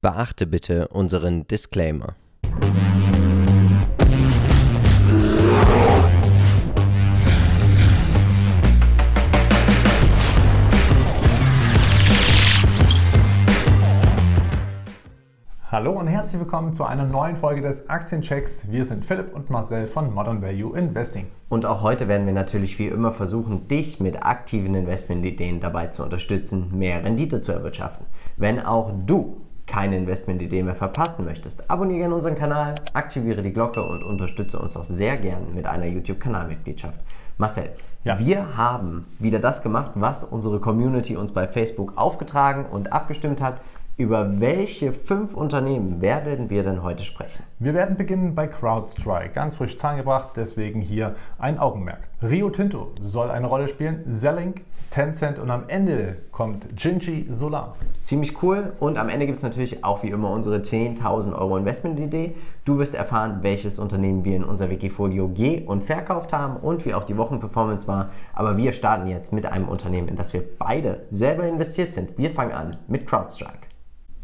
Beachte bitte unseren Disclaimer. Hallo und herzlich willkommen zu einer neuen Folge des Aktienchecks. Wir sind Philipp und Marcel von Modern Value Investing. Und auch heute werden wir natürlich wie immer versuchen, dich mit aktiven Investmentideen dabei zu unterstützen, mehr Rendite zu erwirtschaften. Wenn auch du keine Investmentidee mehr verpassen möchtest, abonniere gerne unseren Kanal, aktiviere die Glocke und unterstütze uns auch sehr gern mit einer YouTube-Kanalmitgliedschaft. Marcel, ja. wir haben wieder das gemacht, was unsere Community uns bei Facebook aufgetragen und abgestimmt hat über welche fünf Unternehmen werden wir denn heute sprechen? Wir werden beginnen bei CrowdStrike, ganz frisch zahngebracht, deswegen hier ein Augenmerk. Rio Tinto soll eine Rolle spielen, Zellink, Tencent und am Ende kommt Ginji Solar. Ziemlich cool und am Ende gibt es natürlich auch wie immer unsere 10.000 Euro Investmentidee. Du wirst erfahren, welches Unternehmen wir in unser Wikifolio ge- und verkauft haben und wie auch die Wochenperformance war. Aber wir starten jetzt mit einem Unternehmen, in das wir beide selber investiert sind. Wir fangen an mit CrowdStrike.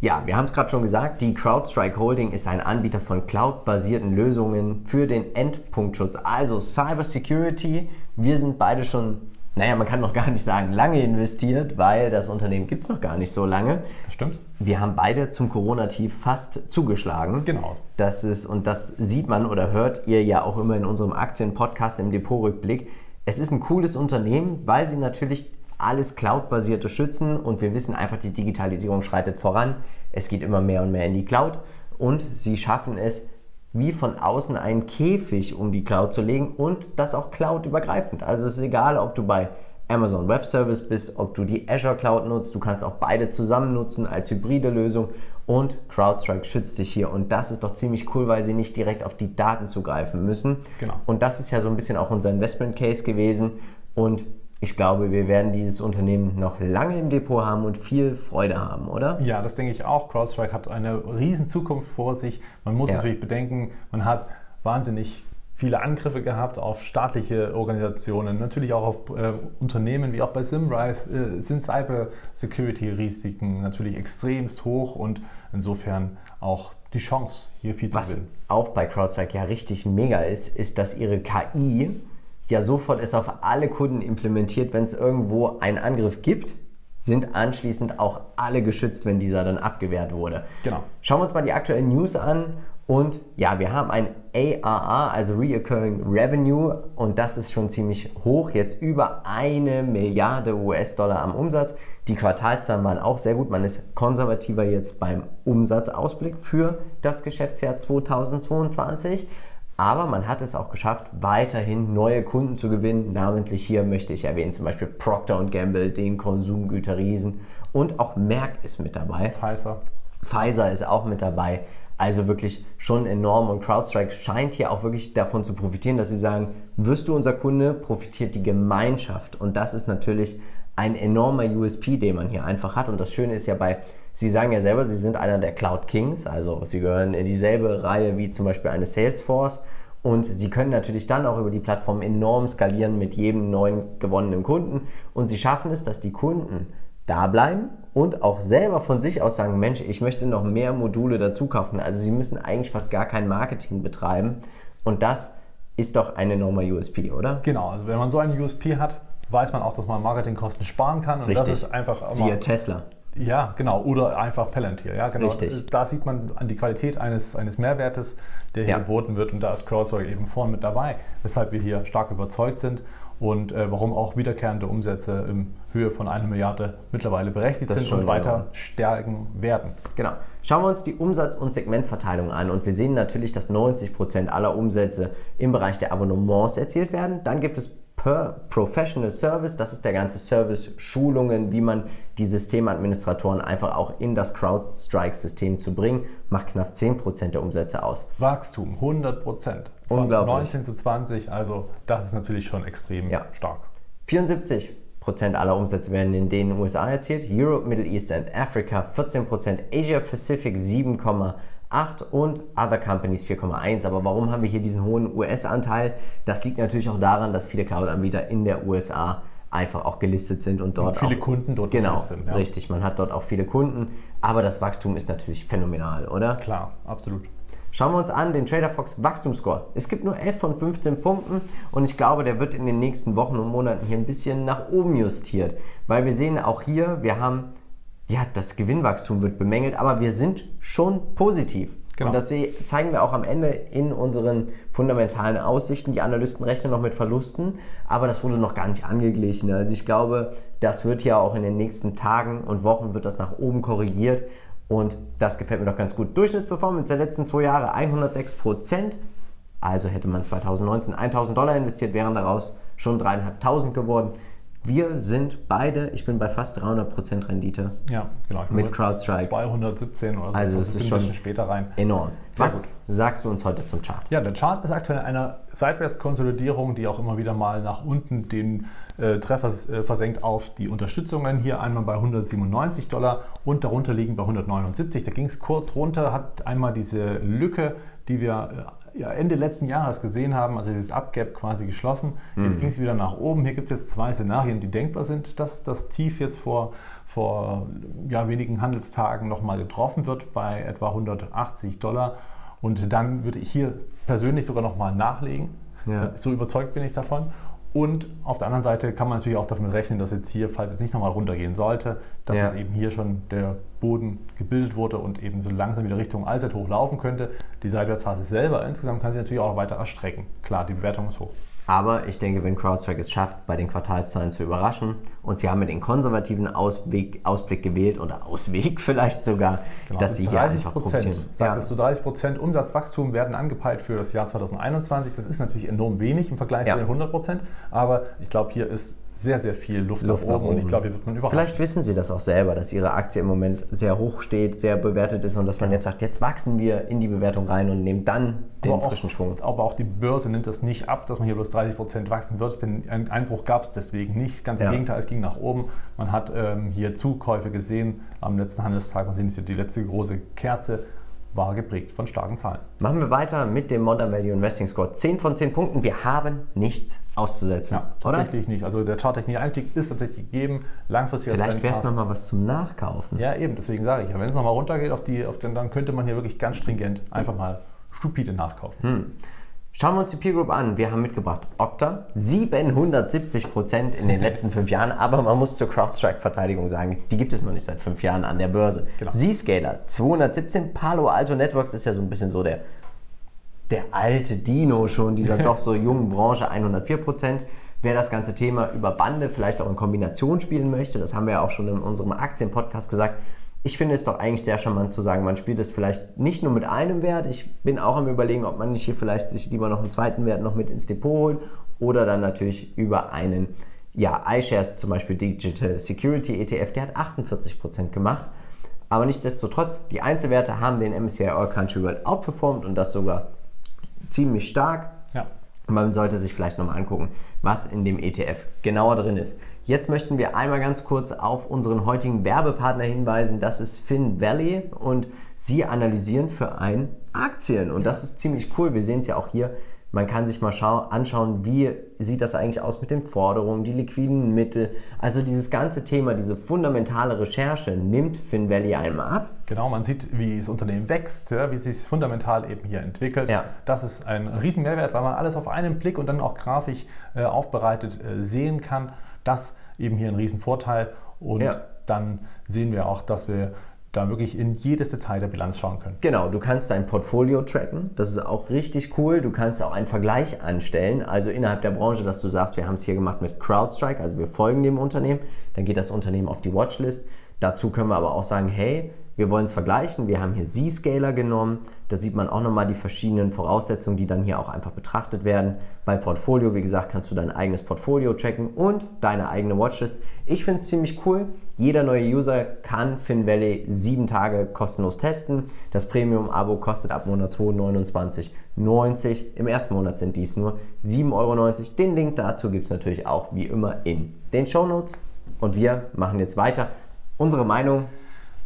Ja, wir haben es gerade schon gesagt, die CrowdStrike Holding ist ein Anbieter von cloud-basierten Lösungen für den Endpunktschutz, also Cybersecurity. Wir sind beide schon, naja, man kann noch gar nicht sagen, lange investiert, weil das Unternehmen gibt es noch gar nicht so lange. Das stimmt. Wir haben beide zum Corona-Tief fast zugeschlagen. Genau. Das ist, und das sieht man oder hört ihr ja auch immer in unserem Aktienpodcast im Depotrückblick. Es ist ein cooles Unternehmen, weil sie natürlich alles Cloud-basierte schützen und wir wissen einfach, die Digitalisierung schreitet voran. Es geht immer mehr und mehr in die Cloud und sie schaffen es, wie von außen einen Käfig um die Cloud zu legen und das auch cloud-übergreifend. Also es ist egal, ob du bei Amazon Web Service bist, ob du die Azure Cloud nutzt, du kannst auch beide zusammen nutzen als hybride Lösung und CrowdStrike schützt dich hier und das ist doch ziemlich cool, weil sie nicht direkt auf die Daten zugreifen müssen. Genau. Und das ist ja so ein bisschen auch unser Investment Case gewesen und ich glaube, wir werden dieses Unternehmen noch lange im Depot haben und viel Freude haben, oder? Ja, das denke ich auch. CrowdStrike hat eine riesen Zukunft vor sich. Man muss ja. natürlich bedenken, man hat wahnsinnig viele Angriffe gehabt auf staatliche Organisationen, natürlich auch auf äh, Unternehmen wie auch bei Simrise äh, sind Cyber-Security-Risiken natürlich extremst hoch und insofern auch die Chance, hier viel Was zu gewinnen. Was auch bei CrowdStrike ja richtig mega ist, ist, dass ihre KI ja sofort ist auf alle Kunden implementiert, wenn es irgendwo einen Angriff gibt, sind anschließend auch alle geschützt, wenn dieser dann abgewehrt wurde. Genau. Schauen wir uns mal die aktuellen News an und ja, wir haben ein ARR, also Reoccurring Revenue und das ist schon ziemlich hoch, jetzt über eine Milliarde US-Dollar am Umsatz. Die Quartalszahlen waren auch sehr gut. Man ist konservativer jetzt beim Umsatzausblick für das Geschäftsjahr 2022. Aber man hat es auch geschafft, weiterhin neue Kunden zu gewinnen. Namentlich hier möchte ich erwähnen, zum Beispiel Procter Gamble, den Konsumgüterriesen. Und auch Merck ist mit dabei. Pfizer. Pfizer ist auch mit dabei. Also wirklich schon enorm. Und CrowdStrike scheint hier auch wirklich davon zu profitieren, dass sie sagen, wirst du unser Kunde, profitiert die Gemeinschaft. Und das ist natürlich ein enormer USP, den man hier einfach hat. Und das Schöne ist ja bei Sie sagen ja selber, Sie sind einer der Cloud Kings, also Sie gehören in dieselbe Reihe wie zum Beispiel eine Salesforce. Und Sie können natürlich dann auch über die Plattform enorm skalieren mit jedem neuen gewonnenen Kunden. Und Sie schaffen es, dass die Kunden da bleiben und auch selber von sich aus sagen, Mensch, ich möchte noch mehr Module dazu kaufen. Also Sie müssen eigentlich fast gar kein Marketing betreiben. Und das ist doch ein enormer USP, oder? Genau, also wenn man so einen USP hat, weiß man auch, dass man Marketingkosten sparen kann. Und Richtig. das ist einfach. Siehe Tesla. Ja, genau. Oder einfach Palantir. Ja, genau. Richtig. Da sieht man an die Qualität eines, eines Mehrwertes, der hier ja. geboten wird. Und da ist CrowdStrike eben vorne mit dabei, weshalb wir hier stark überzeugt sind und äh, warum auch wiederkehrende Umsätze in Höhe von einer Milliarde mittlerweile berechtigt das sind und weiter genau. stärken werden. Genau. Schauen wir uns die Umsatz- und Segmentverteilung an und wir sehen natürlich, dass 90 Prozent aller Umsätze im Bereich der Abonnements erzielt werden. Dann gibt es per Professional Service, das ist der ganze Service, Schulungen, wie man die Systemadministratoren einfach auch in das CrowdStrike-System zu bringen, macht knapp 10% der Umsätze aus. Wachstum, 100%. Von Unglaublich. 19 zu 20, also das ist natürlich schon extrem ja. stark. 74% aller Umsätze werden in den USA erzielt, Europe, Middle East und Africa 14% Asia Pacific 7,8 8 und Other Companies 4,1. Aber warum haben wir hier diesen hohen US-Anteil? Das liegt natürlich auch daran, dass viele Cloud-Anbieter in der USA einfach auch gelistet sind und dort und viele auch, Kunden dort genau sind. Ja. Richtig, man hat dort auch viele Kunden, aber das Wachstum ist natürlich phänomenal, oder? Klar, absolut. Schauen wir uns an den Trader Fox Wachstumsscore. Es gibt nur 11 von 15 Punkten und ich glaube, der wird in den nächsten Wochen und Monaten hier ein bisschen nach oben justiert, weil wir sehen auch hier, wir haben ja, das Gewinnwachstum wird bemängelt, aber wir sind schon positiv. Genau. Und das zeigen wir auch am Ende in unseren fundamentalen Aussichten. Die Analysten rechnen noch mit Verlusten, aber das wurde noch gar nicht angeglichen. Also ich glaube, das wird ja auch in den nächsten Tagen und Wochen wird das nach oben korrigiert und das gefällt mir doch ganz gut. Durchschnittsperformance der letzten zwei Jahre 106 Prozent. Also hätte man 2019 1000 Dollar investiert, wären daraus schon 3.500 geworden. Wir sind beide, ich bin bei fast 300% Rendite. Ja, genau. Mit CrowdStrike. 217 oder so. Also es ist schon später rein. Enorm. Sehr Was gut. sagst du uns heute zum Chart? Ja, der Chart ist aktuell in einer Seitwärtskonsolidierung, die auch immer wieder mal nach unten den äh, Treffer äh, versenkt auf die Unterstützungen. Hier einmal bei 197 Dollar und darunter liegen bei 179. Da ging es kurz runter, hat einmal diese Lücke, die wir äh, ja, Ende letzten Jahres gesehen haben, also dieses Upgap quasi geschlossen. Jetzt mhm. ging es wieder nach oben. Hier gibt es jetzt zwei Szenarien, die denkbar sind, dass das Tief jetzt vor, vor ja, wenigen Handelstagen nochmal getroffen wird bei etwa 180 Dollar. Und dann würde ich hier persönlich sogar nochmal nachlegen. Ja. So überzeugt bin ich davon. Und auf der anderen Seite kann man natürlich auch davon rechnen, dass jetzt hier, falls es nicht nochmal runtergehen sollte, dass ja. es eben hier schon der Boden gebildet wurde und eben so langsam wieder Richtung Allzeit hoch laufen könnte. Die Seitwärtsphase selber insgesamt kann sich natürlich auch weiter erstrecken. Klar, die Bewertung ist hoch. Aber ich denke, wenn CrowdStrike es schafft, bei den Quartalszahlen zu überraschen und sie haben mit den konservativen Ausweg, Ausblick gewählt oder Ausweg vielleicht sogar, genau, dass sie 30 hier einfach profitieren. Sagtest ja. du, 30 Prozent Umsatzwachstum werden angepeilt für das Jahr 2021. Das ist natürlich enorm wenig im Vergleich ja. zu den 100 Prozent, aber ich glaube, hier ist sehr, sehr viel Luft, Luft nach, oben. Und ich glaube, hier wird man überrascht. Vielleicht wissen Sie das auch selber, dass Ihre Aktie im Moment sehr hoch steht, sehr bewertet ist und dass man jetzt sagt, jetzt wachsen wir in die Bewertung rein und nehmen dann den aber frischen auch, Schwung. Aber auch die Börse nimmt das nicht ab, dass man hier bloß 30 Prozent wachsen wird. Den Einbruch gab es deswegen nicht. Ganz im ja. Gegenteil, es ging nach oben. Man hat ähm, hier Zukäufe gesehen am letzten Handelstag. Man sieht hier die letzte große Kerze war geprägt von starken Zahlen. Machen wir weiter mit dem Modern Value Investing Score. 10 von 10 Punkten. Wir haben nichts auszusetzen. Ja, tatsächlich oder? nicht. Also der charttechnische Einstieg ist tatsächlich gegeben. Langfristig Vielleicht wäre es nochmal was zum Nachkaufen. Ja, eben. Deswegen sage ich, wenn es nochmal runtergeht, auf die, auf den, dann könnte man hier wirklich ganz stringent einfach mal stupide nachkaufen. Hm. Schauen wir uns die Peer Group an. Wir haben mitgebracht Okta, 770 Prozent in den letzten fünf Jahren, aber man muss zur CrowdStrike-Verteidigung sagen, die gibt es noch nicht seit fünf Jahren an der Börse. Genau. Zscaler, 217, Palo Alto Networks ist ja so ein bisschen so der, der alte Dino schon, dieser doch so jungen Branche, 104 Prozent. Wer das ganze Thema über Bande vielleicht auch in Kombination spielen möchte, das haben wir ja auch schon in unserem Aktienpodcast gesagt, ich finde es doch eigentlich sehr charmant zu sagen, man spielt es vielleicht nicht nur mit einem Wert. Ich bin auch am überlegen, ob man nicht hier vielleicht sich lieber noch einen zweiten Wert noch mit ins Depot holt oder dann natürlich über einen, ja, iShares zum Beispiel Digital Security ETF, der hat 48% gemacht. Aber nichtsdestotrotz, die Einzelwerte haben den MSCI All Country World outperformed und das sogar ziemlich stark. Ja. Man sollte sich vielleicht nochmal angucken, was in dem ETF genauer drin ist. Jetzt möchten wir einmal ganz kurz auf unseren heutigen Werbepartner hinweisen. Das ist Finn Valley und sie analysieren für ein Aktien. Und das ist ziemlich cool. Wir sehen es ja auch hier. Man kann sich mal anschauen, wie sieht das eigentlich aus mit den Forderungen, die liquiden Mittel. Also dieses ganze Thema, diese fundamentale Recherche nimmt Finn Valley einmal ab. Genau, man sieht, wie das Unternehmen wächst, ja, wie es sich fundamental eben hier entwickelt. Ja. Das ist ein riesen Mehrwert, weil man alles auf einen Blick und dann auch grafisch äh, aufbereitet äh, sehen kann. Das eben hier ein Riesenvorteil. Und ja. dann sehen wir auch, dass wir da wirklich in jedes Detail der Bilanz schauen können. Genau, du kannst dein Portfolio tracken, das ist auch richtig cool. Du kannst auch einen Vergleich anstellen, also innerhalb der Branche, dass du sagst, wir haben es hier gemacht mit CrowdStrike, also wir folgen dem Unternehmen, dann geht das Unternehmen auf die Watchlist. Dazu können wir aber auch sagen, hey, wir wollen es vergleichen. Wir haben hier Z-Scaler genommen. Da sieht man auch nochmal die verschiedenen Voraussetzungen, die dann hier auch einfach betrachtet werden. Bei Portfolio, wie gesagt, kannst du dein eigenes Portfolio tracken und deine eigene Watchlist. Ich finde es ziemlich cool. Jeder neue User kann FinValley sieben Tage kostenlos testen. Das Premium-Abo kostet ab Monat 2 29,90. Im ersten Monat sind dies nur 7,90 Euro. Den Link dazu gibt es natürlich auch wie immer in den Show Notes. Und wir machen jetzt weiter. Unsere Meinung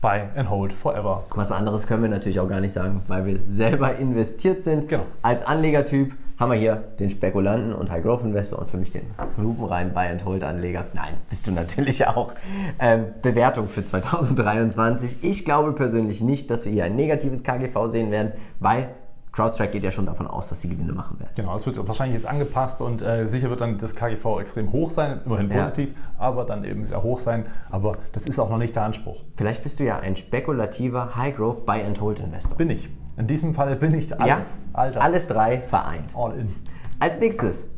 Buy and hold forever. Was anderes können wir natürlich auch gar nicht sagen, weil wir selber investiert sind. Genau. Als Anlegertyp haben wir hier den Spekulanten und High Growth Investor und für mich den lupenreinen Buy and Hold Anleger. Nein, bist du natürlich auch. Ähm, Bewertung für 2023. Ich glaube persönlich nicht, dass wir hier ein negatives KGV sehen werden, weil CrowdStrike geht ja schon davon aus, dass sie Gewinne machen werden. Genau, es wird wahrscheinlich jetzt angepasst und äh, sicher wird dann das KGV extrem hoch sein, immerhin positiv, ja. aber dann eben sehr hoch sein. Aber das ist auch noch nicht der Anspruch. Vielleicht bist du ja ein spekulativer High-Growth Buy-and-Hold-Investor. Bin ich. In diesem Fall bin ich alles. Ja, all alles drei vereint. All in. Als nächstes.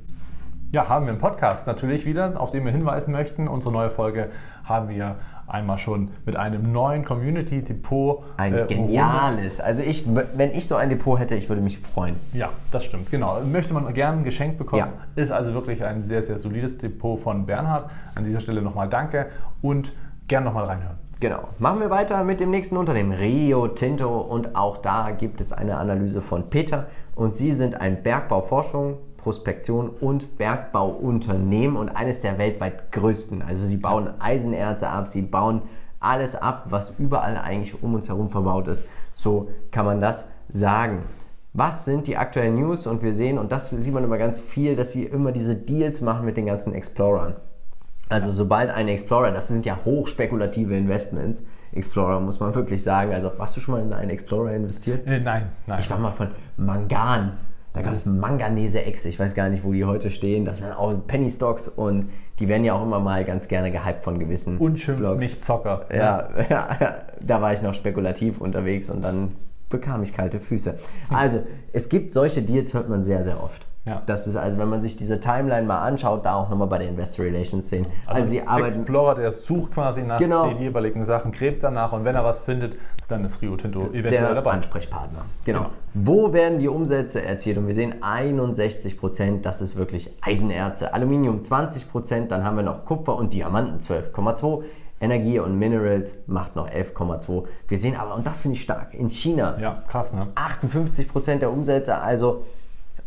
Ja, haben wir einen Podcast natürlich wieder, auf den wir hinweisen möchten. Unsere neue Folge haben wir einmal schon mit einem neuen Community Depot. Ein äh, geniales. Also ich, wenn ich so ein Depot hätte, ich würde mich freuen. Ja, das stimmt, genau. Möchte man gerne geschenkt bekommen. Ja. Ist also wirklich ein sehr, sehr solides Depot von Bernhard. An dieser Stelle nochmal danke und gerne nochmal reinhören. Genau. Machen wir weiter mit dem nächsten Unternehmen, Rio Tinto. Und auch da gibt es eine Analyse von Peter. Und sie sind ein Bergbauforschung, Prospektion und Bergbauunternehmen und eines der weltweit größten. Also sie bauen Eisenerze ab, sie bauen alles ab, was überall eigentlich um uns herum verbaut ist. So kann man das sagen. Was sind die aktuellen News? Und wir sehen, und das sieht man immer ganz viel, dass sie immer diese Deals machen mit den ganzen Explorern. Also sobald ein Explorer, das sind ja hochspekulative Investments, Explorer muss man wirklich sagen. Also warst du schon mal in einen Explorer investiert? Äh, nein, nein. Ich war mal von Mangan da gab es Manganese-Echse, ich weiß gar nicht, wo die heute stehen. Das waren auch Penny Stocks und die werden ja auch immer mal ganz gerne gehypt von gewissen Unschimpft Blogs. nicht Zocker. Ja, ja, ja, da war ich noch spekulativ unterwegs und dann bekam ich kalte Füße. Also, es gibt solche Deals, hört man sehr, sehr oft. Ja. Das ist also, wenn man sich diese Timeline mal anschaut, da auch nochmal bei den Investor Relations sehen. Also, also sie arbeiten. Explorer, der sucht quasi nach genau. den jeweiligen Sachen, gräbt danach und wenn er was findet, dann ist Rio Tinto eventuell der dabei. Ansprechpartner. Genau. genau. Wo werden die Umsätze erzielt? Und wir sehen 61 Prozent, das ist wirklich Eisenerze. Aluminium 20 Prozent, dann haben wir noch Kupfer und Diamanten 12,2. Energie und Minerals macht noch 11,2. Wir sehen aber, und das finde ich stark, in China ja, krass, ne? 58 Prozent der Umsätze, also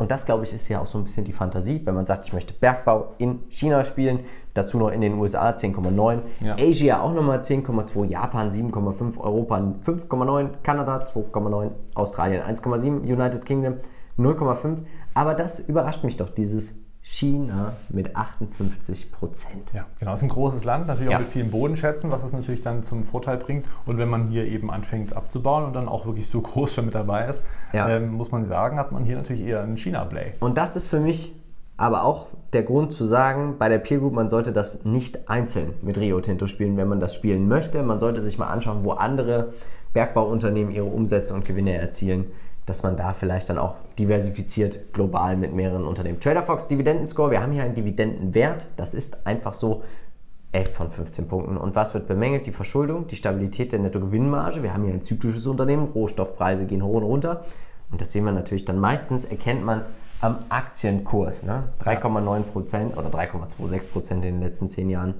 und das, glaube ich, ist ja auch so ein bisschen die Fantasie, wenn man sagt, ich möchte Bergbau in China spielen, dazu noch in den USA 10,9, ja. Asia auch nochmal 10,2, Japan 7,5, Europa 5,9, Kanada 2,9, Australien 1,7, United Kingdom 0,5. Aber das überrascht mich doch, dieses China mit 58 Prozent. Ja, genau. Es ist ein großes Land, natürlich ja. auch mit vielen Bodenschätzen, was es natürlich dann zum Vorteil bringt. Und wenn man hier eben anfängt abzubauen und dann auch wirklich so groß schon mit dabei ist, ja. ähm, muss man sagen, hat man hier natürlich eher einen China-Play. Und das ist für mich aber auch der Grund zu sagen, bei der Peer Group, man sollte das nicht einzeln mit Rio Tinto spielen, wenn man das spielen möchte. Man sollte sich mal anschauen, wo andere Bergbauunternehmen ihre Umsätze und Gewinne erzielen dass man da vielleicht dann auch diversifiziert global mit mehreren Unternehmen. TraderFox Dividendenscore, wir haben hier einen Dividendenwert, das ist einfach so 11 von 15 Punkten. Und was wird bemängelt? Die Verschuldung, die Stabilität der Nettogewinnmarge. Wir haben hier ein zyklisches Unternehmen, Rohstoffpreise gehen hoch und runter. Und das sehen wir natürlich dann meistens, erkennt man es am Aktienkurs. Ne? 3,9% oder 3,26% in den letzten 10 Jahren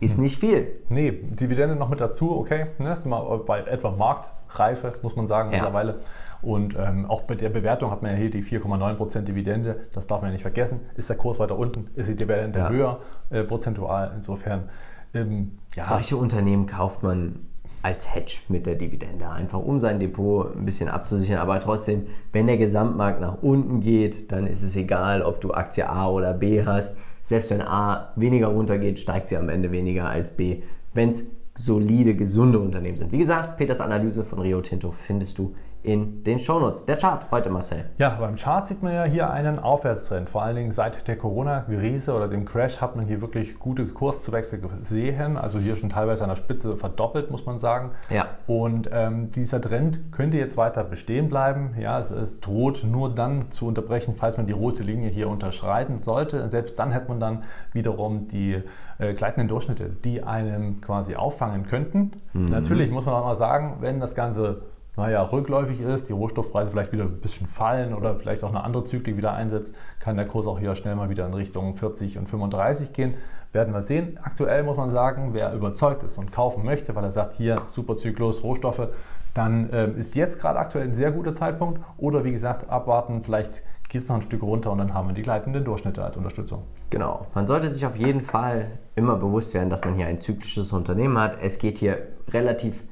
ist hm. nicht viel. Nee, Dividende noch mit dazu, okay. Ne? Sind wir bei etwa Marktreife, muss man sagen, ja. mittlerweile. Und ähm, auch bei der Bewertung hat man ja hier die 4,9% Dividende. Das darf man ja nicht vergessen. Ist der Kurs weiter unten, ist die Dividende ja. höher äh, prozentual. Insofern. Ähm, ja. Solche Unternehmen kauft man als Hedge mit der Dividende, einfach um sein Depot ein bisschen abzusichern. Aber trotzdem, wenn der Gesamtmarkt nach unten geht, dann ist es egal, ob du Aktie A oder B hast. Selbst wenn A weniger runtergeht, steigt sie am Ende weniger als B, wenn es solide, gesunde Unternehmen sind. Wie gesagt, Peters Analyse von Rio Tinto findest du in den Shownotes. Der Chart heute, Marcel. Ja, beim Chart sieht man ja hier einen Aufwärtstrend. Vor allen Dingen seit der Corona-Krise oder dem Crash hat man hier wirklich gute Kurszuwächse gesehen. Also hier schon teilweise an der Spitze verdoppelt, muss man sagen. Ja. Und ähm, dieser Trend könnte jetzt weiter bestehen bleiben. Ja, es, es, droht nur dann zu unterbrechen, falls man die rote Linie hier unterschreiten sollte. Selbst dann hätte man dann wiederum die äh, gleitenden Durchschnitte, die einem quasi auffangen könnten. Mhm. Natürlich muss man auch mal sagen, wenn das Ganze naja, rückläufig ist, die Rohstoffpreise vielleicht wieder ein bisschen fallen oder vielleicht auch eine andere Zyklik wieder einsetzt, kann der Kurs auch hier schnell mal wieder in Richtung 40 und 35 gehen. Werden wir sehen. Aktuell muss man sagen, wer überzeugt ist und kaufen möchte, weil er sagt, hier super Zyklus, Rohstoffe, dann ähm, ist jetzt gerade aktuell ein sehr guter Zeitpunkt. Oder wie gesagt, abwarten, vielleicht geht es noch ein Stück runter und dann haben wir die gleitenden Durchschnitte als Unterstützung. Genau. Man sollte sich auf jeden Fall immer bewusst werden, dass man hier ein zyklisches Unternehmen hat. Es geht hier relativ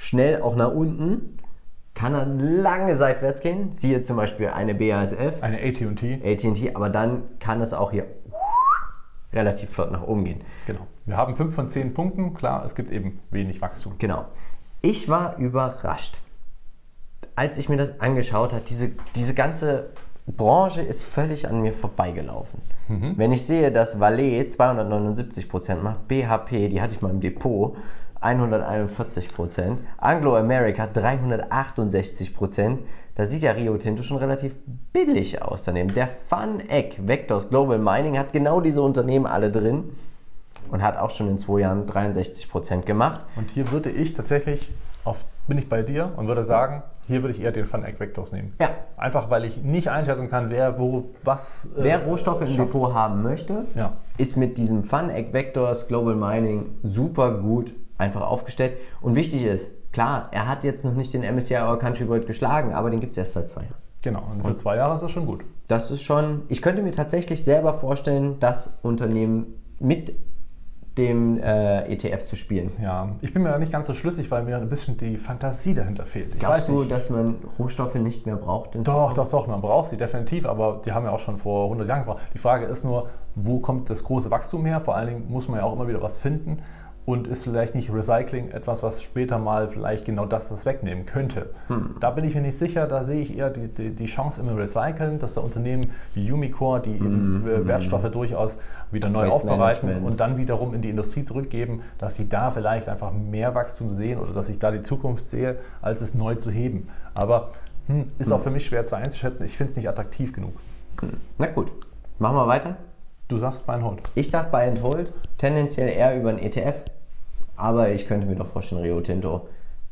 schnell auch nach unten, kann dann lange seitwärts gehen. Siehe zum Beispiel eine BASF, Eine AT&T. AT&T, aber dann kann es auch hier relativ flott nach oben gehen. Genau. Wir haben 5 von 10 Punkten. Klar, es gibt eben wenig Wachstum. Genau. Ich war überrascht, als ich mir das angeschaut habe. Diese, diese ganze Branche ist völlig an mir vorbeigelaufen. Wenn ich sehe, dass Valet 279% macht, BHP, die hatte ich mal im Depot, 141%, Anglo America 368%, da sieht ja Rio Tinto schon relativ billig aus daneben. Der FunEgg Vectors Global Mining hat genau diese Unternehmen alle drin und hat auch schon in zwei Jahren 63% gemacht. Und hier würde ich tatsächlich, auf, bin ich bei dir und würde sagen, hier würde ich eher den Fun Egg Vectors nehmen. Ja. Einfach weil ich nicht einschätzen kann, wer wo was. äh, Wer Rohstoffe im. Depot haben möchte, Ja. ist mit diesem FunEgg Vectors Global Mining super gut einfach aufgestellt. Und wichtig ist, klar, er hat jetzt noch nicht den MSCI All Country World geschlagen, aber den gibt es erst seit zwei Jahren. Genau. Und für zwei Jahre ist das schon gut. Das ist schon, ich könnte mir tatsächlich selber vorstellen, das Unternehmen mit dem äh, ETF zu spielen. Ja. Ich bin mir da nicht ganz so schlüssig, weil mir ein bisschen die Fantasie dahinter fehlt. Ich Glaubst du, dass man Rohstoffe nicht mehr braucht? Doch, doch, doch, man braucht sie definitiv, aber die haben ja auch schon vor 100 Jahren gebraucht. Die Frage ist nur, wo kommt das große Wachstum her? Vor allen Dingen muss man ja auch immer wieder was finden und ist vielleicht nicht Recycling etwas, was später mal vielleicht genau das, das wegnehmen könnte. Da bin ich mir nicht sicher, da sehe ich eher die, die, die Chance im Recyceln, dass da Unternehmen wie Umicore, die eben äh, Wertstoffe durchaus wieder neu Waste aufbereiten Management. und dann wiederum in die Industrie zurückgeben, dass sie da vielleicht einfach mehr Wachstum sehen oder dass ich da die Zukunft sehe, als es neu zu heben. Aber hm, ist auch für mich schwer zu einzuschätzen. Ich finde es nicht attraktiv genug. Na gut, machen wir weiter. Du sagst Buy and Hold. Ich sag Buy and Hold, tendenziell eher über einen ETF, aber ich könnte mir doch vorstellen, Rio Tinto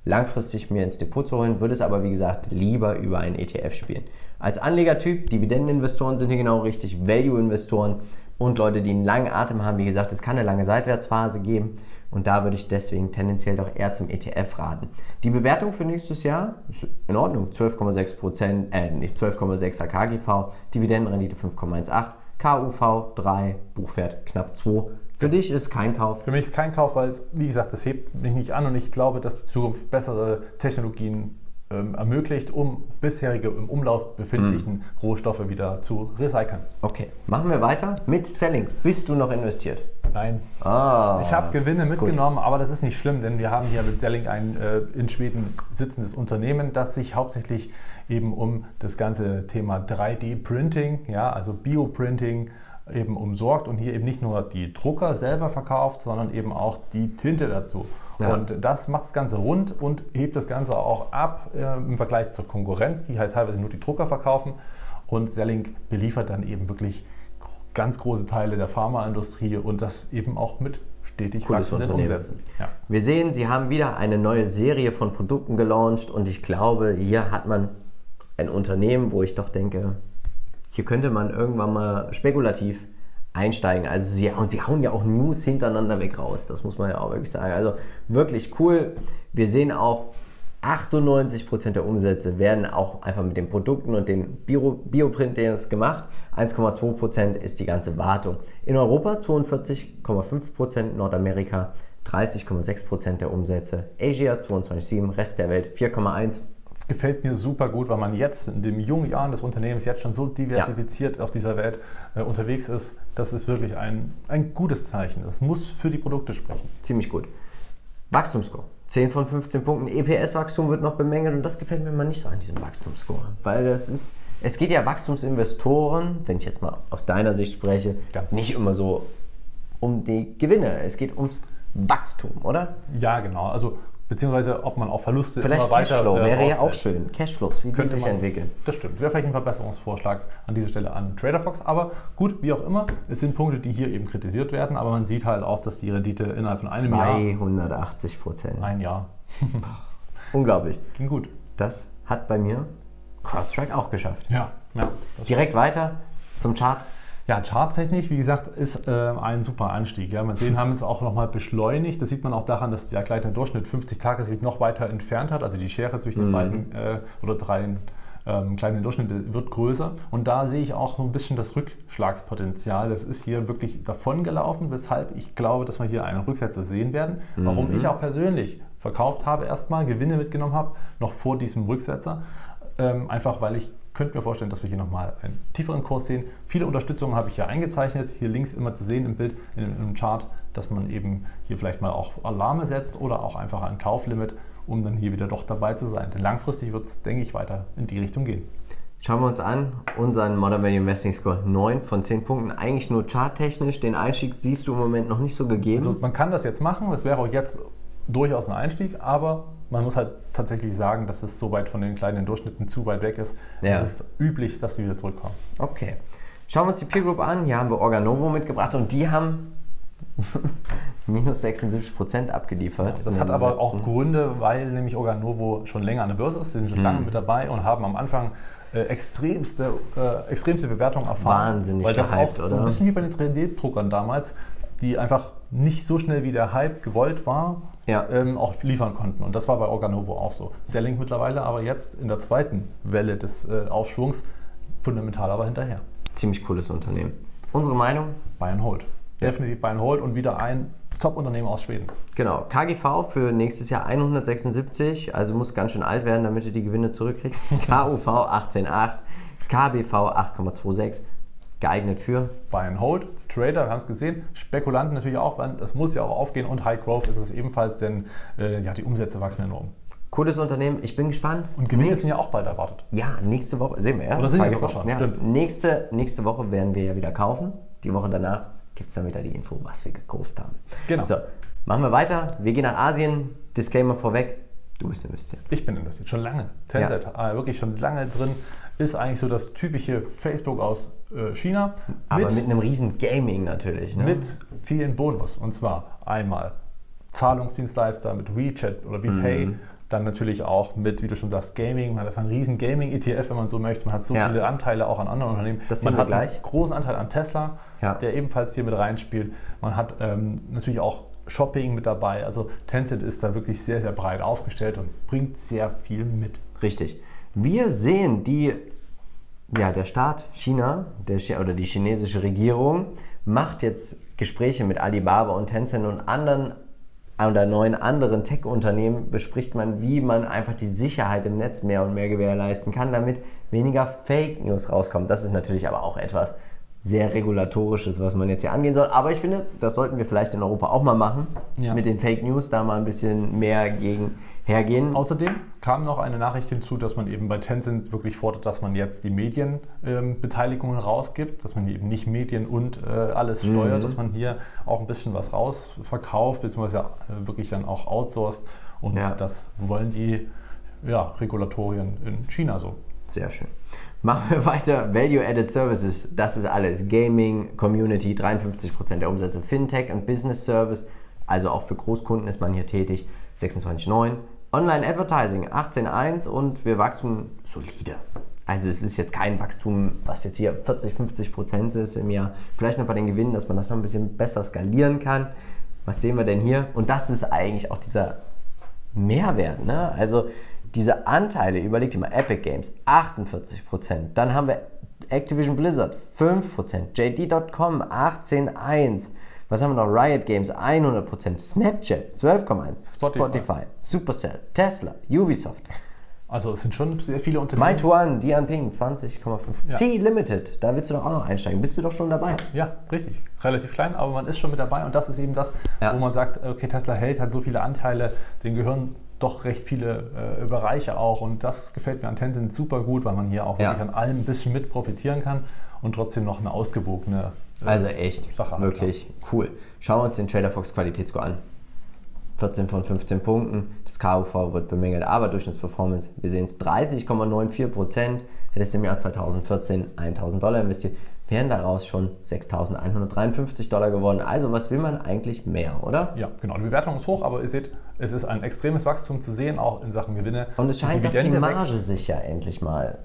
langfristig mir ins Depot zu holen, würde es aber wie gesagt lieber über einen ETF spielen. Als Anlegertyp, Dividendeninvestoren sind hier genau richtig, Value-Investoren und Leute, die einen langen Atem haben, wie gesagt, es kann eine lange Seitwärtsphase geben und da würde ich deswegen tendenziell doch eher zum ETF raten. Die Bewertung für nächstes Jahr ist in Ordnung, 12,6%, äh nicht 12,6er KGV, Dividendenrendite 5,18, KUV 3, Buchwert knapp 2. Für dich ist kein Kauf. Für mich ist kein Kauf, weil, es, wie gesagt, das hebt mich nicht an und ich glaube, dass die Zukunft bessere Technologien ähm, ermöglicht, um bisherige im Umlauf befindlichen Rohstoffe wieder zu recyceln. Okay, machen wir weiter mit Selling. Bist du noch investiert? Nein, Ah, Ich habe Gewinne mitgenommen, aber das ist nicht schlimm, denn wir haben hier mit Selling ein äh, in Schweden sitzendes Unternehmen, das sich hauptsächlich eben um das ganze Thema 3D-Printing, ja, also Bioprinting eben umsorgt und hier eben nicht nur die Drucker selber verkauft, sondern eben auch die Tinte dazu. Ja. Und das macht das Ganze rund und hebt das Ganze auch ab äh, im Vergleich zur Konkurrenz, die halt teilweise nur die Drucker verkaufen. Und Selling beliefert dann eben wirklich ganz große Teile der Pharmaindustrie und das eben auch mit stetig Cooles wachsenden. Umsätzen. Ja. Wir sehen, sie haben wieder eine neue Serie von Produkten gelauncht und ich glaube, hier hat man ein Unternehmen, wo ich doch denke, hier könnte man irgendwann mal spekulativ einsteigen. Also sie, und sie hauen ja auch News hintereinander weg raus, das muss man ja auch wirklich sagen. Also wirklich cool. Wir sehen auch, 98% der Umsätze werden auch einfach mit den Produkten und dem Bio, Bioprint gemacht. 1,2% ist die ganze Wartung. In Europa 42,5%, Nordamerika 30,6% der Umsätze, Asia 22,7%, Rest der Welt 4,1%. Gefällt mir super gut, weil man jetzt in den jungen Jahren des Unternehmens jetzt schon so diversifiziert auf dieser Welt äh, unterwegs ist. Das ist wirklich ein, ein gutes Zeichen. Das muss für die Produkte sprechen. Ziemlich gut. Wachstumsscore. 10 von 15 Punkten. EPS-Wachstum wird noch bemängelt und das gefällt mir mal nicht so an diesem Wachstumsscore. Weil das ist, es geht ja Wachstumsinvestoren, wenn ich jetzt mal aus deiner Sicht spreche, Ja. nicht immer so um die Gewinne. Es geht ums Wachstum, oder? Ja, genau. Also beziehungsweise ob man auch Verluste Vielleicht immer weiter Cashflow äh, wäre ja auch schön. Cashflows, wie die Könnte sich man- entwickeln. Das stimmt. Wäre vielleicht ein Verbesserungsvorschlag an dieser Stelle an TraderFox. Aber gut, wie auch immer, es sind Punkte, die hier eben kritisiert werden. Aber man sieht halt auch, dass die Rendite innerhalb von einem Jahr, 280 Prozent. ein Jahr, Unglaublich. ging gut. Das hat bei mir CrowdStrike auch geschafft. Ja, ja. Direkt weiter zum Chart. Ja, charttechnisch, wie gesagt, ist äh, ein super Anstieg. Ja. Man sehen, haben es auch nochmal beschleunigt. Das sieht man auch daran, dass der gleitende Durchschnitt 50 Tage sich noch weiter entfernt hat. Also die Schere zwischen den beiden äh, oder drei ähm, kleine Durchschnitt wird größer. Und da sehe ich auch ein bisschen das Rückschlagspotenzial. Das ist hier wirklich davon gelaufen, weshalb ich glaube, dass wir hier einen Rücksetzer sehen werden. Warum Mhm. ich auch persönlich verkauft habe, erstmal Gewinne mitgenommen habe, noch vor diesem Rücksetzer. Ähm, einfach weil ich könnte mir vorstellen, dass wir hier nochmal einen tieferen Kurs sehen. Viele Unterstützungen habe ich hier eingezeichnet. Hier links immer zu sehen im Bild, in, im Chart, dass man eben hier vielleicht mal auch Alarme setzt oder auch einfach ein Kauflimit, um dann hier wieder doch dabei zu sein. Denn langfristig wird es, denke ich, weiter in die Richtung gehen. Schauen wir uns an, unseren Modern Value Investing Score 9 von 10 Punkten. Eigentlich nur charttechnisch. Den Einstieg siehst du im Moment noch nicht so gegeben. Also man kann das jetzt machen, das wäre auch jetzt durchaus ein Einstieg, aber man muss halt tatsächlich sagen, dass es so weit von den kleinen Durchschnitten zu weit weg ist. Ja. Es ist üblich, dass sie wieder zurückkommen. Okay. Schauen wir uns die Peer Group an. Hier haben wir Organovo mitgebracht und die haben minus 76% abgeliefert. Das in hat aber letzten- auch Gründe, weil nämlich Organovo schon länger an der Börse ist, sie sind schon Mhm. lange mit dabei und haben am Anfang äh, extremste, äh, extremste Bewertungen erfahren. Wahnsinnig Weil das gehypt, auch so ein bisschen wie bei den 3D-Druckern damals, die einfach nicht so schnell wie der Hype gewollt war, Ja. ähm, auch liefern konnten. Und das war bei Organovo auch so. Selling mittlerweile, aber jetzt in der zweiten Welle des äh, Aufschwungs fundamental aber hinterher. Ziemlich cooles Unternehmen. Unsere Meinung? Buy and Hold. Definitiv Buy and Hold und wieder ein Top-Unternehmen aus Schweden. Genau. KGV für nächstes Jahr 176, also muss ganz schön alt werden, damit du die Gewinne zurückkriegst. KUV 18,8, KBV 8,26, geeignet für Buy and Hold, Trader, wir haben es gesehen, Spekulanten natürlich auch, das muss ja auch aufgehen und High Growth ist es ebenfalls, denn äh, ja, die Umsätze wachsen enorm. cooles Unternehmen. Ich bin gespannt. Und Gewinne sind ja auch bald erwartet. Ja, nächste Woche, sehen wir ja. Oder sind wir sogar schon, ja. stimmt. Nächste, nächste Woche werden wir ja wieder kaufen. Die Woche danach gibt es dann wieder die Info, was wir gekauft haben. Genau. So, machen wir weiter. Wir gehen nach Asien. Disclaimer vorweg. Du bist investiert. Ich bin investiert, schon lange. Tencent, äh, wirklich schon lange drin, ist eigentlich so das typische Facebook aus äh, China. Aber mit, einem riesen Gaming natürlich. Ne? mit vielen Bonus. Und zwar einmal Zahlungsdienstleister mit WeChat oder WePay. Mhm. Dann natürlich auch mit, wie du schon sagst, Gaming. Man hat einen riesen Gaming-ETF, wenn man so möchte. Man hat so Ja. viele Anteile auch an anderen Unternehmen. Das man hat gleich. einen großen Anteil an Tesla, Ja. der ebenfalls hier mit reinspielt. Man hat ähm, natürlich auch Shopping mit dabei. Also Tencent ist da wirklich sehr, sehr breit aufgestellt und bringt sehr viel mit. Richtig. Wir sehen die, ja, der Staat China der, oder die chinesische Regierung macht jetzt Gespräche mit Alibaba und Tencent und anderen oder neuen anderen Tech-Unternehmen bespricht man, wie man einfach die Sicherheit im Netz mehr und mehr gewährleisten kann, damit weniger Fake News rauskommt. Das ist natürlich aber auch etwas sehr regulatorisches, was man jetzt hier angehen soll. Aber ich finde, das sollten wir vielleicht in Europa auch mal machen, Ja. mit den Fake News da mal ein bisschen mehr gegen hergehen. Außerdem kam noch eine Nachricht hinzu, dass man eben bei Tencent wirklich fordert, dass man jetzt die Medienbeteiligungen rausgibt, dass man eben nicht Medien und äh, alles steuert, dass man hier auch ein bisschen was rausverkauft, beziehungsweise äh, wirklich dann auch outsourced. Und Ja. das wollen die ja, Regulatorien in China so. Sehr schön. Machen wir weiter. Value-Added Services, das ist alles. Gaming, Community, 53% der Umsätze. Fintech und Business Service, also auch für Großkunden ist man hier tätig, 26,9. Online Advertising, 18,1 und wir wachsen solide. Also es ist jetzt kein Wachstum, was jetzt hier 40, 50 Prozent ist im Jahr. Vielleicht noch bei den Gewinnen, dass man das noch ein bisschen besser skalieren kann. Was sehen wir denn hier? Und das ist eigentlich auch dieser Mehrwert. Ne? Also diese Anteile, überlegt dir mal, Epic Games 48%, dann haben wir Activision Blizzard 5%, JD.com 18,1%, was haben wir noch? Riot Games 100%, Snapchat 12,1%, Spotify. Spotify, Supercell, Tesla, Ubisoft, Also es sind schon sehr viele Unternehmen. Meituan, Dianping 20,5%, Ja. C Limited, da willst du doch auch noch einsteigen, bist du doch schon dabei. Ja, richtig. Relativ klein, aber man ist schon mit dabei und das ist eben das, Ja. wo man sagt, okay, Tesla hält hat so viele Anteile, denen gehören doch recht viele äh, Bereiche auch und das gefällt mir an Tencent super gut, weil man hier auch Ja. wirklich an allem ein bisschen mit profitieren kann und trotzdem noch eine ausgewogene Also echt, Sache wirklich cool. Schauen wir uns den Trader Fox Qualitätsscore an. 14 von 15 Punkten, das KUV wird bemängelt, aber Durchschnittsperformance, wir sehen es 30,94 Prozent, hättest du im Jahr 2014 1000 Dollar investiert, wären daraus schon 6.153 Dollar geworden. Also was will man eigentlich mehr, oder? Ja, genau. Die Bewertung ist hoch, aber ihr seht, es ist ein extremes Wachstum zu sehen, auch in Sachen Gewinne. Und es scheint, dass die Marge wächst. sich ja endlich mal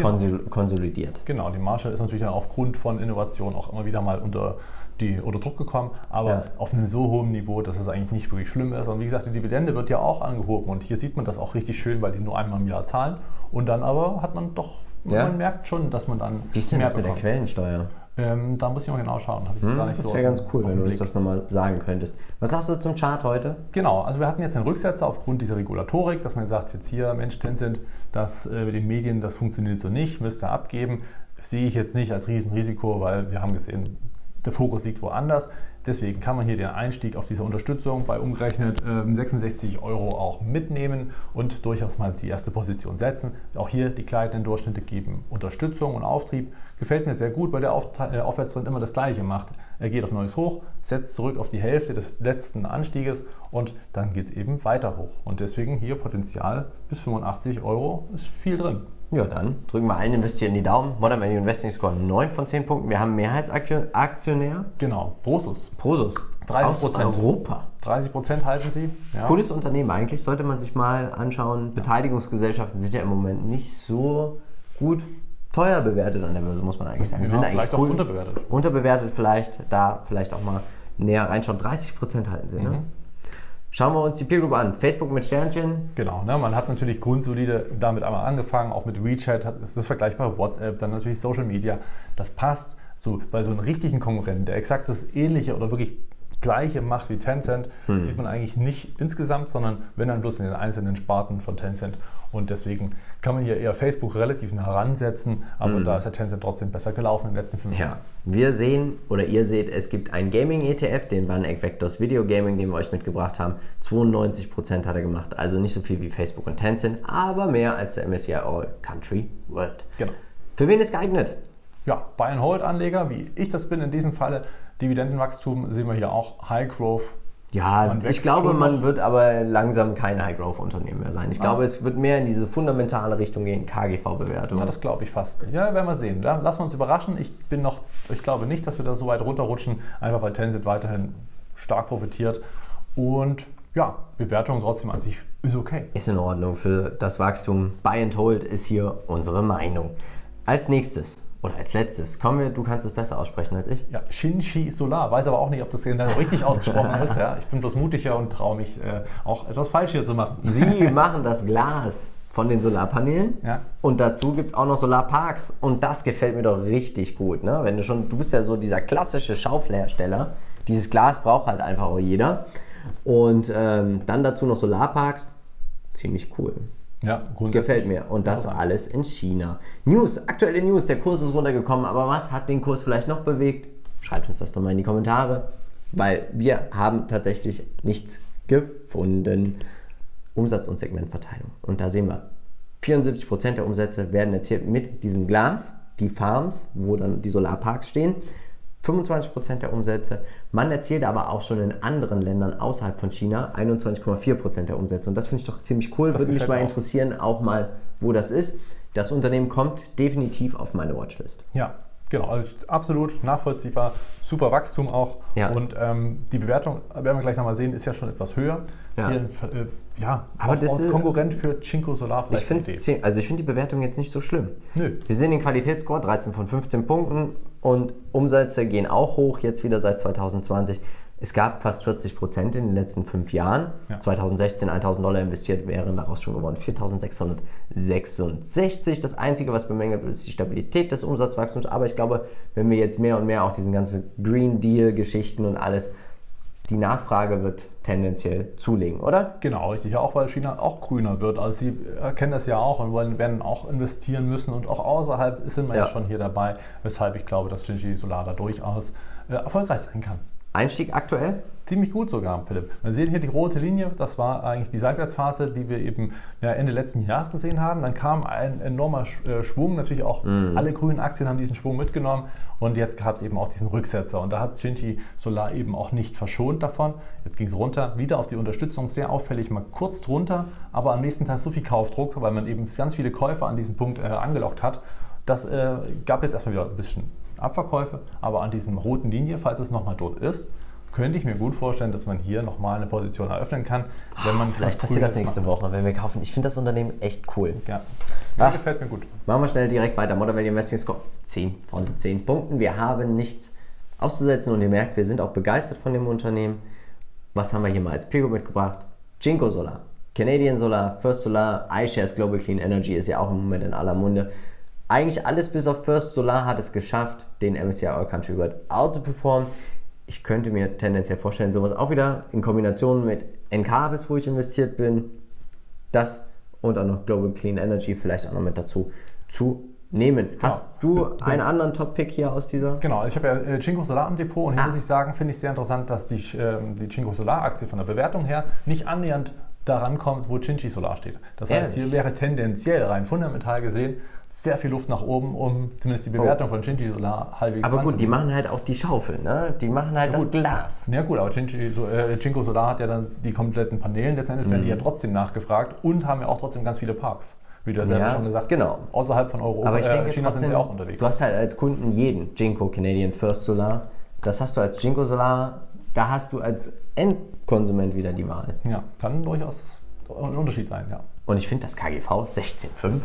Genau. konsolidiert. Genau, die Marge ist natürlich dann aufgrund von Innovation auch immer wieder mal unter die unter Druck gekommen, aber ja. auf einem so hohen Niveau, dass es eigentlich nicht wirklich schlimm ist. Und wie gesagt, die Dividende wird ja auch angehoben und hier sieht man das auch richtig schön, weil die nur einmal im Jahr zahlen und dann aber hat man doch, ja. man merkt schon, dass man dann Wie ist denn das mit der Quellensteuer? Ähm, da muss ich mal genau schauen. Hm, das wäre so ganz cool, wenn du uns das nochmal sagen könntest. Was sagst du zum Chart heute? Genau, also wir hatten jetzt einen Rücksetzer aufgrund dieser Regulatorik, dass man sagt, jetzt hier, Mensch, Tencent, das äh, mit den Medien, das funktioniert so nicht, müsst ihr abgeben. Das sehe ich jetzt nicht als Riesenrisiko, weil wir haben gesehen, der Fokus liegt woanders. Deswegen kann man hier den Einstieg auf diese Unterstützung bei umgerechnet äh, 66 Euro auch mitnehmen und durchaus mal die erste Position setzen. Auch hier die gleitenden Durchschnitte geben Unterstützung und Auftrieb. Gefällt mir sehr gut, weil der äh, Aufwärtstrend immer das gleiche macht. Er geht auf neues Hoch, setzt zurück auf die Hälfte des letzten Anstieges und dann geht es eben weiter hoch. Und deswegen hier Potenzial bis 85 Euro ist viel drin. Ja, dann drücken wir allen Investieren die Daumen. Modern Value Investing Score 9 von 10 Punkten. Wir haben Mehrheitsaktionär. Genau, Prosus. Prosus. 30 Prozent. Europa. 30 Prozent halten sie. Ja. Cooles Unternehmen eigentlich, sollte man sich mal anschauen. Beteiligungsgesellschaften sind ja im Moment nicht so gut teuer bewertet an der Börse, muss man eigentlich sagen. Genau, sind eigentlich cool. unterbewertet. Unterbewertet vielleicht, da vielleicht auch mal näher reinschauen. 30 Prozent halten sie, ne? mhm. ne? Schauen wir uns die Peer Group an. Facebook mit Sternchen. Genau, ne? man hat natürlich grundsolide damit einmal angefangen, auch mit WeChat, ist das vergleichbar, WhatsApp, dann natürlich Social Media. Das passt so, bei so einem richtigen Konkurrenten, der exakt das ähnliche oder wirklich gleiche macht wie Tencent, hm. sieht man eigentlich nicht insgesamt, sondern wenn dann bloß in den einzelnen Sparten von Tencent. Und deswegen kann man hier eher Facebook relativ nah ransetzen, aber hm. da ist der Tencent trotzdem besser gelaufen in den letzten fünf Jahren. Ja, wir sehen oder ihr seht, es gibt einen Gaming-ETF, den Vanek Vectors Video Gaming, den wir euch mitgebracht haben. 92% hat er gemacht, also nicht so viel wie Facebook und Tencent, aber mehr als der MSCI All Country World. Genau. Für wen ist geeignet? Ja, Buy-and-Hold-Anleger, wie ich das bin in diesem Falle, Dividendenwachstum sehen wir hier auch. High Growth. Ja, ich glaube, man wird aber langsam kein High Growth Unternehmen mehr sein. Ich ah. glaube, es wird mehr in diese fundamentale Richtung gehen, KGV-Bewertung. Ja, das glaube ich fast. Ja, werden wir sehen. Lassen wir uns überraschen. Ich bin noch, ich glaube nicht, dass wir da so weit runterrutschen, einfach weil Tencent weiterhin stark profitiert. Und ja, Bewertung trotzdem an sich ist okay. Ist in Ordnung. Für das Wachstum Buy and Hold ist hier unsere Meinung. Als nächstes oder als letztes, kommen wir, du kannst es besser aussprechen als ich. Ja, Shinshi Solar. Weiß aber auch nicht, ob das genau richtig ausgesprochen ist. Ja. Ich bin bloß mutiger und traue mich äh, auch etwas falsch hier zu machen. Sie machen das Glas von den Solarpanelen ja. und dazu gibt es auch noch Solarparks und das gefällt mir doch richtig gut. Ne? Wenn du schon, du bist ja so dieser klassische Schaufelhersteller. Dieses Glas braucht halt einfach auch jeder. Und ähm, dann dazu noch Solarparks. Ziemlich cool. Ja, Gefällt mir. Und das alles in China. News, aktuelle News. Der Kurs ist runtergekommen, aber was hat den Kurs vielleicht noch bewegt? Schreibt uns das doch mal in die Kommentare, weil wir haben tatsächlich nichts gefunden. Umsatz- und Segmentverteilung. Und da sehen wir, 74% der Umsätze werden erzielt mit diesem Glas, die Farms, wo dann die Solarparks stehen. 25% der Umsätze. Man erzielt aber auch schon in anderen Ländern außerhalb von China 21,4% der Umsätze. Und das finde ich doch ziemlich cool. Das Würde mich mal auch. interessieren, auch mal, wo das ist. Das Unternehmen kommt definitiv auf meine Watchlist. Ja, genau. Also absolut nachvollziehbar. Super Wachstum auch. Ja. Und ähm, die Bewertung, werden wir gleich nochmal sehen, ist ja schon etwas höher. Ja. Hier, äh, ja, aber das ist Konkurrent für Cinco Solar. Ich finde also ich die Bewertung jetzt nicht so schlimm. Nö. Wir sehen den Qualitätsscore 13 von 15 Punkten und Umsätze gehen auch hoch, jetzt wieder seit 2020. Es gab fast 40 Prozent in den letzten fünf Jahren. Ja. 2016 1000 Dollar investiert, wären daraus schon geworden 4666. Das Einzige, was bemängelt wird, ist die Stabilität des Umsatzwachstums. Aber ich glaube, wenn wir jetzt mehr und mehr auch diesen ganzen Green Deal-Geschichten und alles die Nachfrage wird tendenziell zulegen, oder? Genau, richtig. Auch weil China auch grüner wird. Also sie erkennen das ja auch und wollen, werden auch investieren müssen und auch außerhalb sind wir ja, ja schon hier dabei, weshalb ich glaube, dass Shinji Solar da durchaus äh, erfolgreich sein kann. Einstieg aktuell? Ziemlich gut sogar, Philipp. Wir sehen hier die rote Linie, das war eigentlich die Seitwärtsphase, die wir eben ja, Ende letzten Jahres gesehen haben. Dann kam ein enormer äh, Schwung, natürlich auch mm. alle grünen Aktien haben diesen Schwung mitgenommen und jetzt gab es eben auch diesen Rücksetzer und da hat Shinji Solar eben auch nicht verschont davon. Jetzt ging es runter, wieder auf die Unterstützung, sehr auffällig, mal kurz drunter, aber am nächsten Tag so viel Kaufdruck, weil man eben ganz viele Käufer an diesem Punkt äh, angelockt hat. Das äh, gab jetzt erstmal wieder ein bisschen Abverkäufe, aber an diesem roten Linie, falls es nochmal dort ist, könnte ich mir gut vorstellen, dass man hier nochmal eine Position eröffnen kann. Wenn man Vielleicht passiert das nächste macht. Woche, wenn wir kaufen. Ich finde das Unternehmen echt cool. Ja, Ach, gefällt mir gut. Machen wir schnell direkt weiter. Modern Value Investing Score 10 von 10 Punkten. Wir haben nichts auszusetzen und ihr merkt, wir sind auch begeistert von dem Unternehmen. Was haben wir hier mal als Pego mitgebracht? Jinko Solar, Canadian Solar, First Solar, iShares Global Clean Energy ist ja auch im Moment in aller Munde. Eigentlich alles bis auf First Solar hat es geschafft, den MSCI All Country World out zu performen. Ich könnte mir tendenziell vorstellen, sowas auch wieder in Kombination mit NKBIS, wo ich investiert bin, das und auch noch Global Clean Energy vielleicht auch noch mit dazu zu nehmen. Genau. Hast du einen anderen Top-Pick hier aus dieser? Genau, ich habe ja äh, Cinco Solar im Depot und hier ah. muss ich sagen, finde ich sehr interessant, dass die, äh, die Cinco Solar-Aktie von der Bewertung her nicht annähernd daran kommt, wo Cinci Solar steht. Das heißt, hier wäre tendenziell rein fundamental gesehen sehr viel Luft nach oben, um zumindest die Bewertung oh. von Cinci Solar halbwegs Aber gut, die machen halt auch die Schaufel, ne? Die machen halt ja, das Glas. Ja gut, aber Cinci, äh, Cinco Solar hat ja dann die kompletten Paneelen, letztendlich mhm. werden die ja trotzdem nachgefragt und haben ja auch trotzdem ganz viele Parks. Wie du ja selber schon gesagt genau. hast. Außerhalb von Europa, aber ich denke, äh, China trotzdem, sind sie auch unterwegs. Du hast halt als Kunden jeden, Jinko, Canadian First Solar. Das hast du als Jinko Solar, da hast du als Endkonsument wieder die Wahl. Ja, kann durchaus ein Unterschied sein, ja. Und ich finde das KGV 16,5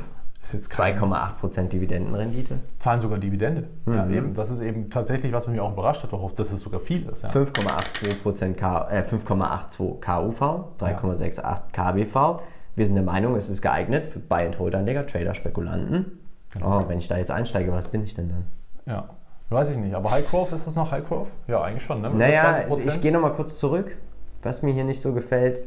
ist 2,8% Dividendenrendite. Zahlen sogar Dividende. Mhm. Ja, eben. Das ist eben tatsächlich, was mich auch überrascht hat, dass es sogar viel ist. Ja. 5,82 K, äh, 5,82 KUV, 3,68 ja. KBV. Wir sind der Meinung, es ist geeignet für Buy-and-Hold-Anleger, Trader, Spekulanten. Genau. Oh, wenn ich da jetzt einsteige, was bin ich denn dann? Ja, weiß ich nicht. Aber High Growth, ist das noch High Growth? Ja, eigentlich schon. Ne? naja, ich gehe nochmal kurz zurück. Was mir hier nicht so gefällt,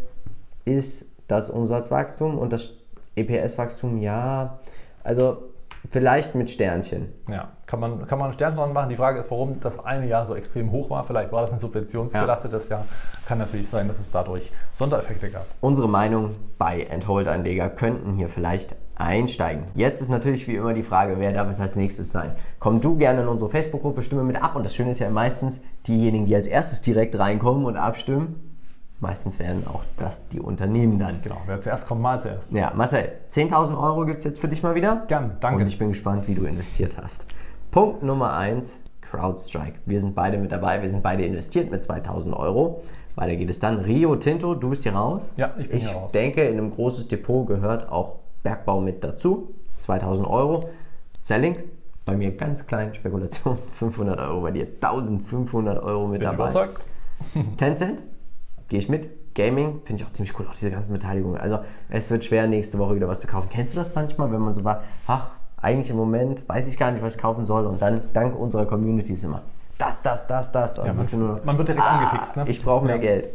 ist das Umsatzwachstum und das EPS-Wachstum, ja. Also vielleicht mit Sternchen. Ja, kann man, kann man Sternchen dran machen. Die Frage ist, warum das eine Jahr so extrem hoch war. Vielleicht war das ein subventionsbelastetes ja. Jahr. Kann natürlich sein, dass es dadurch Sondereffekte gab. Unsere Meinung, Buy-and-Hold-Anleger könnten hier vielleicht einsteigen. Jetzt ist natürlich wie immer die Frage, wer darf es als nächstes sein? Komm du gerne in unsere Facebook-Gruppe, stimme mit ab. Und das Schöne ist ja meistens, diejenigen, die als erstes direkt reinkommen und abstimmen, Meistens werden auch das die Unternehmen dann. Genau, wer zuerst kommt, mal zuerst. Ja, Marcel, 10.000 Euro gibt es jetzt für dich mal wieder. Gern, danke. Und ich bin gespannt, wie du investiert hast. Punkt Nummer 1, CrowdStrike. Wir sind beide mit dabei, wir sind beide investiert mit 2.000 Euro. Weiter geht es dann. Rio Tinto, du bist hier raus. Ja, ich bin ich hier raus. Ich denke, in einem großes Depot gehört auch Bergbau mit dazu. 2.000 Euro. Selling, bei mir ganz klein, Spekulation, 500 Euro bei dir, 1500 Euro mit bin dabei. Überzeugt. Tencent, gehe ich mit. Gaming finde ich auch ziemlich cool, auch diese ganzen Beteiligungen. Also es wird schwer, nächste Woche wieder was zu kaufen. Kennst du das manchmal, wenn man so war, ach, eigentlich im Moment weiß ich gar nicht, was ich kaufen soll und dann dank unserer Community ist immer das, das, das, das. Ja, man, nur, man, wird direkt ah, angefixt, ne? Ich brauche mehr ja. Geld.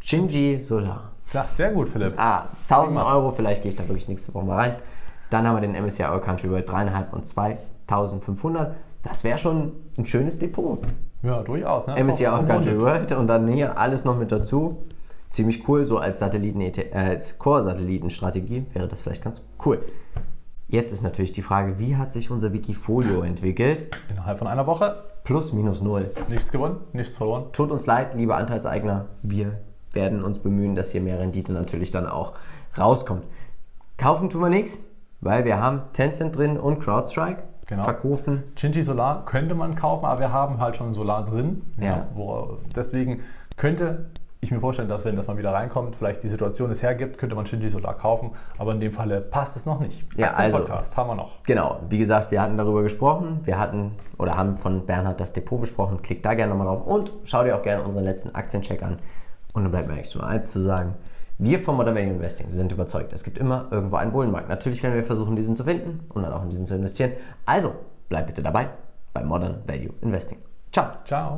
Shinji Solar. Ja, sehr gut, Philipp. Ah, 1000 Euro, vielleicht gehe ich da wirklich nächste Woche mal rein. Dann haben wir den MSCI All Country World 3,5 und 2500. Das wäre schon ein schönes Depot. Ja, durchaus. Ne? MSCI auch Country World und dann hier alles noch mit dazu. Ziemlich cool, so als Satelliten äh, als Core-Satellitenstrategie wäre das vielleicht ganz cool. Jetzt ist natürlich die Frage, wie hat sich unser Wikifolio entwickelt? Innerhalb von einer Woche. Plus, minus null. Nichts gewonnen, nichts verloren. Tut uns leid, liebe Anteilseigner. Wir werden uns bemühen, dass hier mehr Rendite natürlich dann auch rauskommt. Kaufen tun wir nichts, weil wir haben Tencent drin und CrowdStrike genau. verkaufen. Chinchi Solar könnte man kaufen, aber wir haben halt schon Solar drin. Ja. ja wo, deswegen könnte ich mir vorstellen, dass wenn das mal wieder reinkommt, vielleicht die Situation es hergibt, könnte man Shinji Solar kaufen, aber in dem Falle passt es noch nicht. Ja, also Podcast haben wir noch. Genau, wie gesagt, wir hatten darüber gesprochen, wir hatten oder haben von Bernhard das Depot besprochen. Klick da gerne nochmal drauf und schau dir auch gerne unseren letzten Aktiencheck an. Und dann bleibt mir eigentlich nur eins zu sagen. Wir von Modern Value Investing sind überzeugt, es gibt immer irgendwo einen Bullenmarkt. Natürlich werden wir versuchen, diesen zu finden und dann auch in diesen zu investieren. Also, bleib bitte dabei bei Modern Value Investing. Ciao. Ciao.